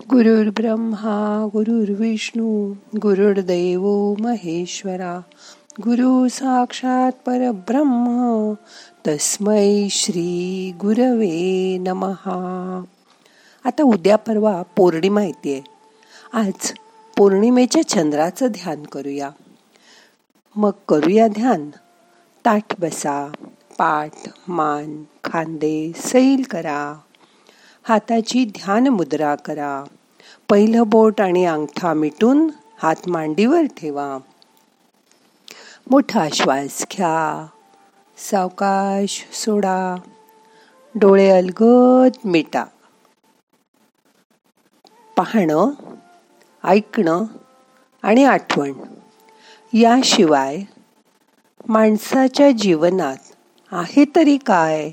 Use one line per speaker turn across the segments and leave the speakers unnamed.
गुरुर् ब्रह्मा गुरुर्विष्णू गुरुर्दैव महेश्वरा गुरु साक्षात परब्रह्म तस्मै श्री गुरवे नमहा आता उद्या परवा पौर्णिमा येते. आज पौर्णिमेच्या चंद्राचं ध्यान करूया. मग करूया ध्यान. ताठ बसा पाठ मान खांदे सैल करा. हाताची ध्यान मुद्रा करा. पहिलं बोट आणि अंगठा मिटून हात मांडीवर ठेवा. मोठा श्वास घ्या. सावकाश सोडा. डोळे अलगद मिटा. पाहणं ऐकणं आणि आठवण याशिवाय माणसाच्या जीवनात आहे तरी काय?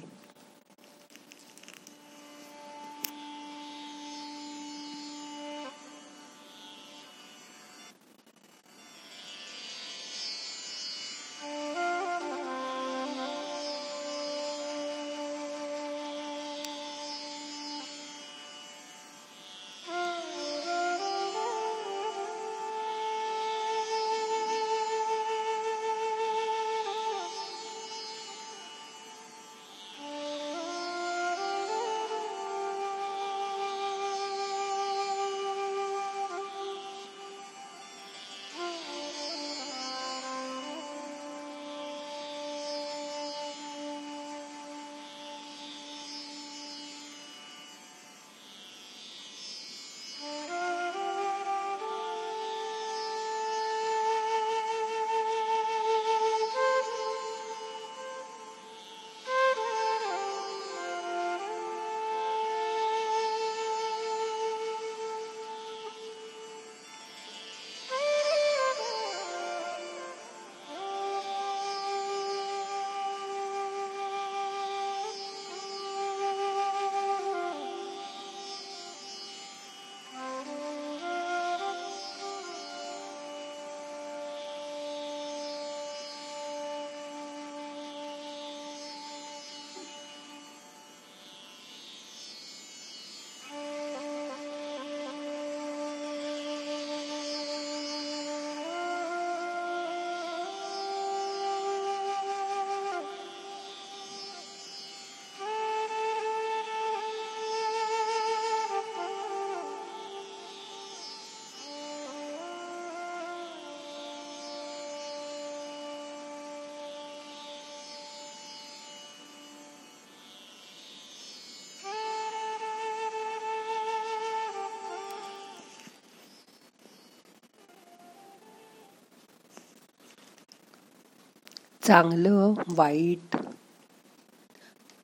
चांगलं वाईट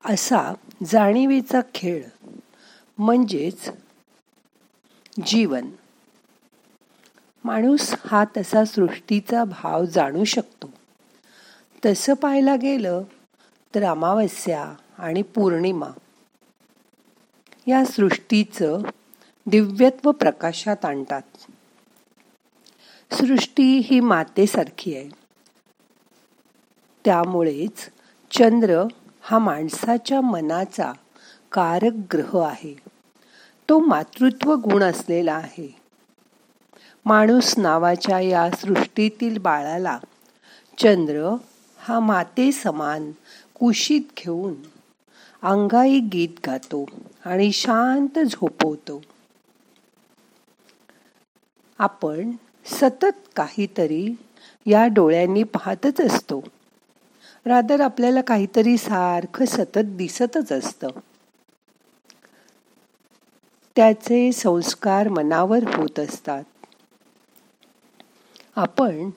असा जाणीवेचा खेळ म्हणजेच जीवन. माणूस हा तसा सृष्टीचा भाव जाणू शकतो. तसं पाहायला गेलं तर अमावस्या आणि पौर्णिमा या सृष्टीचं दिव्यत्व प्रकाशात आणतात. सृष्टी ही मातेसारखी आहे. त्यामुळेच चंद्र हा माणसाच्या मनाचा कारक ग्रह आहे. तो मातृत्व गुण असलेला आहे. माणूस नावाच्या या सृष्टीतील बाळाला चंद्र हा माते समान कुशीत घेऊन अंगाई गीत गातो आणि शांत झोपवतो. आपण सतत काहीतरी या डोळ्यांनी पाहतच असतो. रादर आपल्याला काहीतरी सारखं सतत दिसतच असतं. त्याचे संस्कार मनावर होत असतात. आपण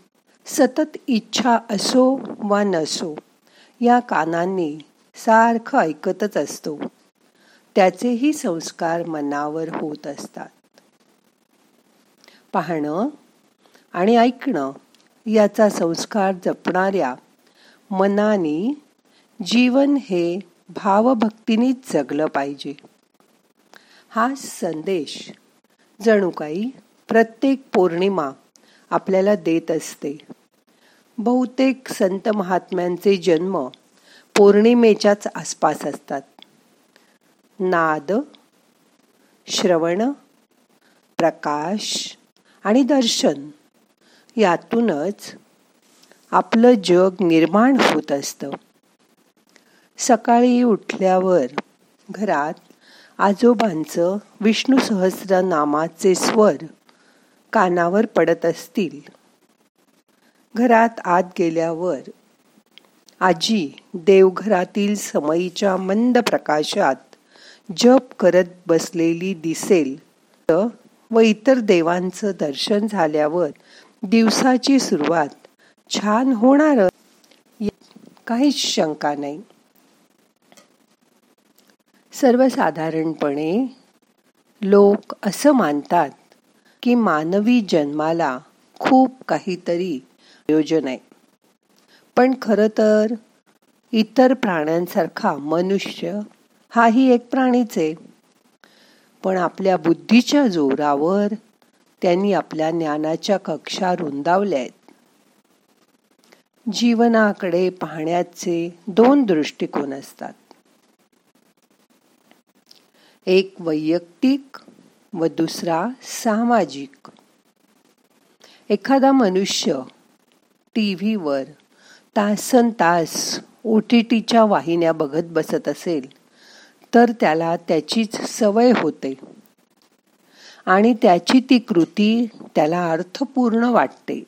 सतत इच्छा असो वा नसो या कानांनी सारखं ऐकतच असतो. त्याचेही संस्कार मनावर होत असतात. पाहणं आणि ऐकणं याचा संस्कार जपणाऱ्या मनाने जीवन हे भावभक्तीनेच जगलं पाहिजे. हा संदेश जणू काही प्रत्येक पौर्णिमा आपल्याला देत असते. बहुतेक संत महात्म्यांचे जन्म पौर्णिमेच्याच आसपास असतात. नाद श्रवण प्रकाश आणि दर्शन यातूनच आपलं जग निर्माण होत असतं. सकाळी उठल्यावर घरात आजोबांचं विष्णू सहस्र नामाचे स्वर कानावर पडत असतील. घरात आत गेल्यावर आजी देवघरातील समयीच्या मंद प्रकाशात जप करत बसलेली दिसेल व इतर देवांचं दर्शन झाल्यावर दिवसाची सुरुवात छान होणार काहीच शंका नाही. सर्वसाधारणपणे लोक असं मानतात की मानवी जन्माला खूप काहीतरी प्रयोजन आहे. पण खरं तर इतर प्राण्यांसारखा मनुष्य हाही एक प्राणीच आहे. पण आपल्या बुद्धीच्या जोरावर त्यांनी आपल्या ज्ञानाच्या कक्षा रुंदावल्या आहेत. जीवनाकडे पाहण्याचे दोन दृष्टिकोन असतात. एक वैयक्तिक व दुसरा सामाजिक. एखादा मनुष्य टी व्हीवर तासन तास ओ टी टीच्या वाहिन्या बघत बसत असेल तर त्याला त्याचीच सवय होते. आणि त्याची ती कृती त्याला अर्थपूर्ण वाटते.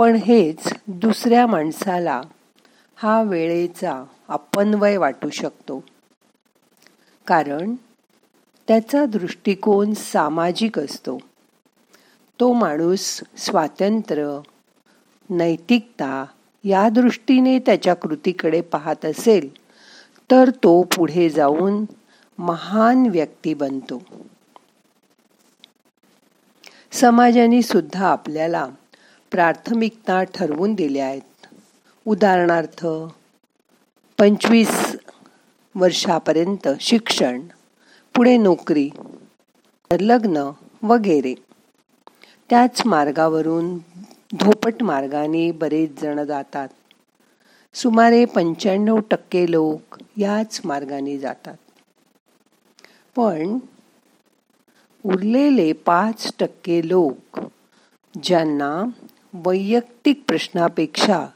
पण हेच दुसऱ्या माणसाला हा वेळेचा अपन्वय वाटू शकतो. कारण त्याचा दृष्टिकोन सामाजिक असतो. तो माणूस स्वातंत्र्य नैतिकता या दृष्टीने त्याच्या कृतीकडे पाहत असेल तर तो पुढे जाऊन महान व्यक्ती बनतो. समाजाने सुद्धा आपल्याला प्राथमिकता ठरवून दिल्या आहेत. उदाहरणार्थ पंचवीस वर्षापर्यंत शिक्षण पुढे नोकरी लग्न वगैरे. त्याच मार्गावरून धोपट मार्गाने बरेच जण जातात. सुमारे पंच्याण्णव टक्के लोक याच मार्गाने जातात. पण उरलेले पाच टक्के लोक ज्यांना वैयक्तिक प्रश्नापेक्षा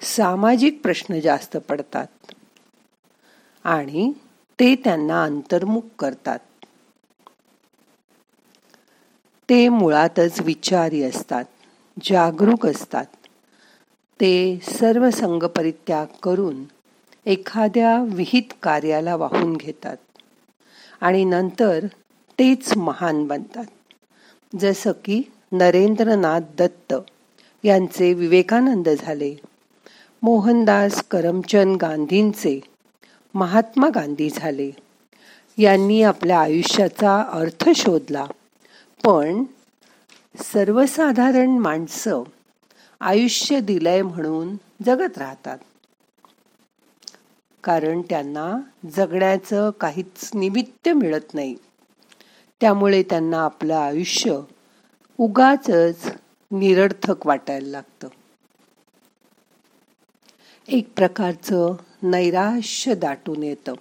सामाजिक प्रश्न जास्त पडतात. आणि ते त्यांना अंतर्मुख करतात. ते मुळातच विचारी असतात जागरूक असतात. ते सर्व संघ परित्याग करून एखाद्या विहित कार्याला वाहून घेतात. आणि नंतर तेच महान बनतात. जसं की नरेंद्रनाथ दत्त यांचे विवेकानंद झाले. मोहनदास करमचंद गांधींचे महात्मा गांधी झाले. यांनी आपल्या आयुष्याचा अर्थ शोधला. पण सर्वसाधारण माणसं आयुष्य दिलंय म्हणून जगत राहतात. कारण त्यांना जगण्याचं काहीच निमित्त मिळत नाही. त्यामुळे त्यांना आपलं आयुष्य उगाच निरर्थक वाटायला लागतं. एक प्रकारचं नैराश्य दाटून येतं.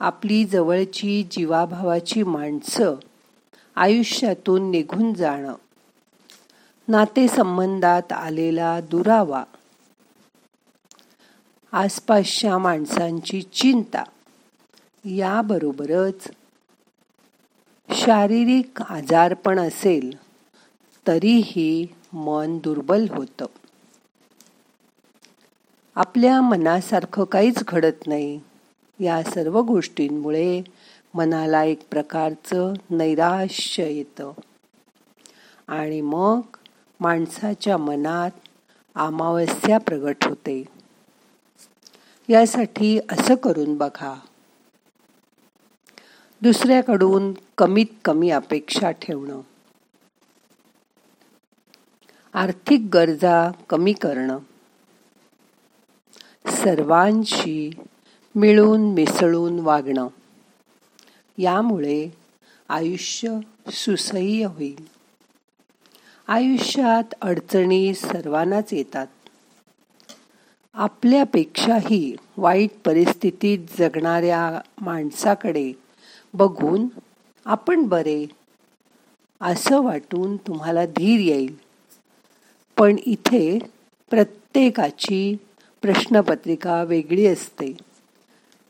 आपली जवळची जीवाभावाची माणसं आयुष्यातून निघून जाणं नातेसंबंधात आलेला दुरावा आसपासच्या माणसांची चिंता याबरोबरच शारीरिक आजारपण असेल तरीही मन दुर्बल होतं. आपल्या मनासारखं काहीच घडत नाही. या सर्व गोष्टींमुळे मनाला एक प्रकारचं नैराश्य येतं. आणि मग माणसाच्या मनात अमावस्या प्रगट होते. यासाठी असं करून बघा. दुसऱ्याकडून कमीत कमी अपेक्षा ठेवणं. आर्थिक गरजा कमी करणं. सर्वांशी मिळून मिसळून वागणं. यामुळे आयुष्य सुसह्य होईल. आयुष्यात अडचणी सर्वांनाच येतात. आपल्यापेक्षाही वाईट परिस्थितीत जगणाऱ्या माणसाकडे बघून आपण बरे असं वाटून तुम्हाला धीर येईल. पण इथे प्रत्येकाची प्रश्नपत्रिका वेगळी असते.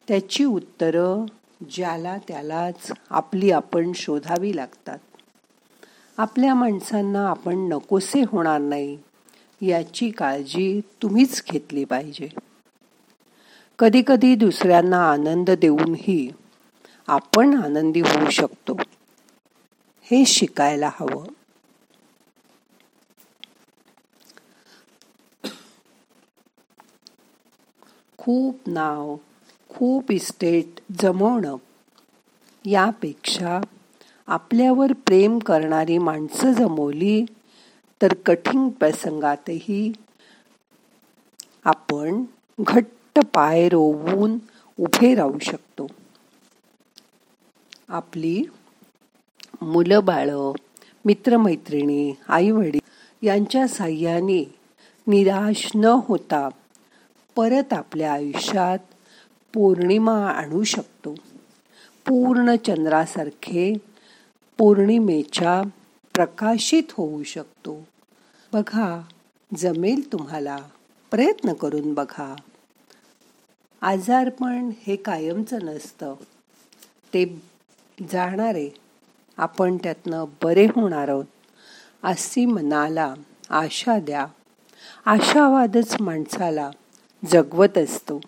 त्याची उत्तरं ज्याला त्यालाच आपली आपण शोधावी लागतात. आपल्या माणसांना आपण नकोसे होणार नाही याची काळजी तुम्हीच घेतली पाहिजे. कधीकधी दुसऱ्यांना आनंद देऊनही आपण आनंदी होऊ शकतो. हे शिकायला हवं. खूप नाव खूप इस्टेट जमवणं यापेक्षा आपल्यावर प्रेम करणारी माणसं जमवली तर कठीण प्रसंगातही आपण घट्ट पाय रोवून उभे राहू शकतो. आपली मुलं बाळं मित्रमैत्रिणी आईवडील यांच्या साह्याने निराश न होता परत आपल्या आयुष्यात पौर्णिमा आणू शकतो. पूर्ण चंद्रासारखे पौर्णिमेच्या प्रकाशित होऊ शकतो. बघा जमेल तुम्हाला. प्रयत्न करून बघा. आजारपण हे कायमचं नसतं. ते जाणारे. आपण त्यातनं बरे होणार आहोत अशी मनाला आशा द्या. आशावादच माणसाला जगवत असतो.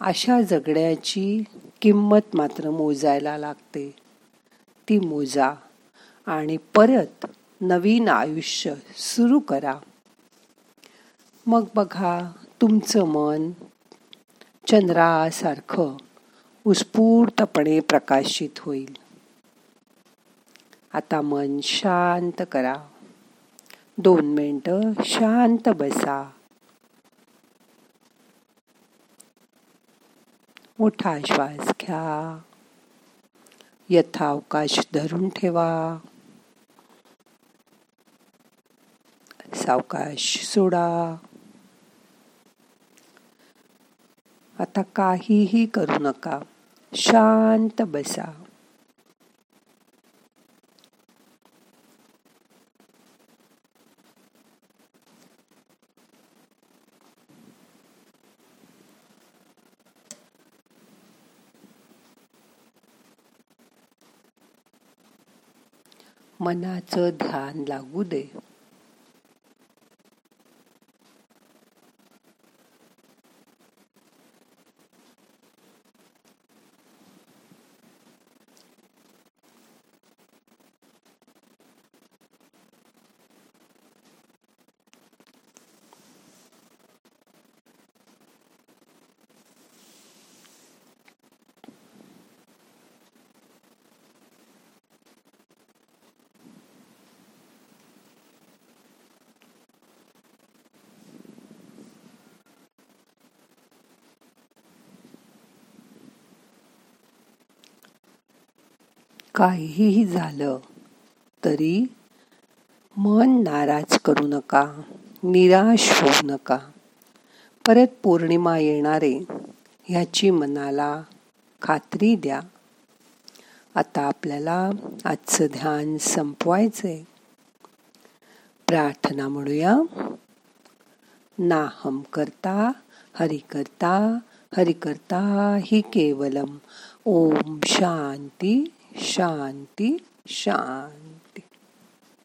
आशा जगण्याची किंमत मात्र मोजायला लागते. ती मोजा आणि परत नवीन आयुष्य सुरू करा. मग बघा तुमचं मन चंद्रासारखं उत्स्फूर्तपणे प्रकाशित होईल. आता मन शांत करा. दोन मिनटं शांत बसा. मोठा श्वास घ्या. यथावकाश धरून ठेवा. सावकाश सोडा. आता काहीही करू नका. शांत बसा. मनाचं ध्यान लागू दे. काहीही झालं तरी मन नाराज करू नका निराश होऊ नका. परत पौर्णिमा येणारे ह्याची मनाला खात्री द्या. आता आपल्याला आजचं ध्यान संपवायचंय. प्रार्थना म्हणूया. नाहम करता हरि करता हरि करता हि केवलम. ओम शांती. शांती शांती.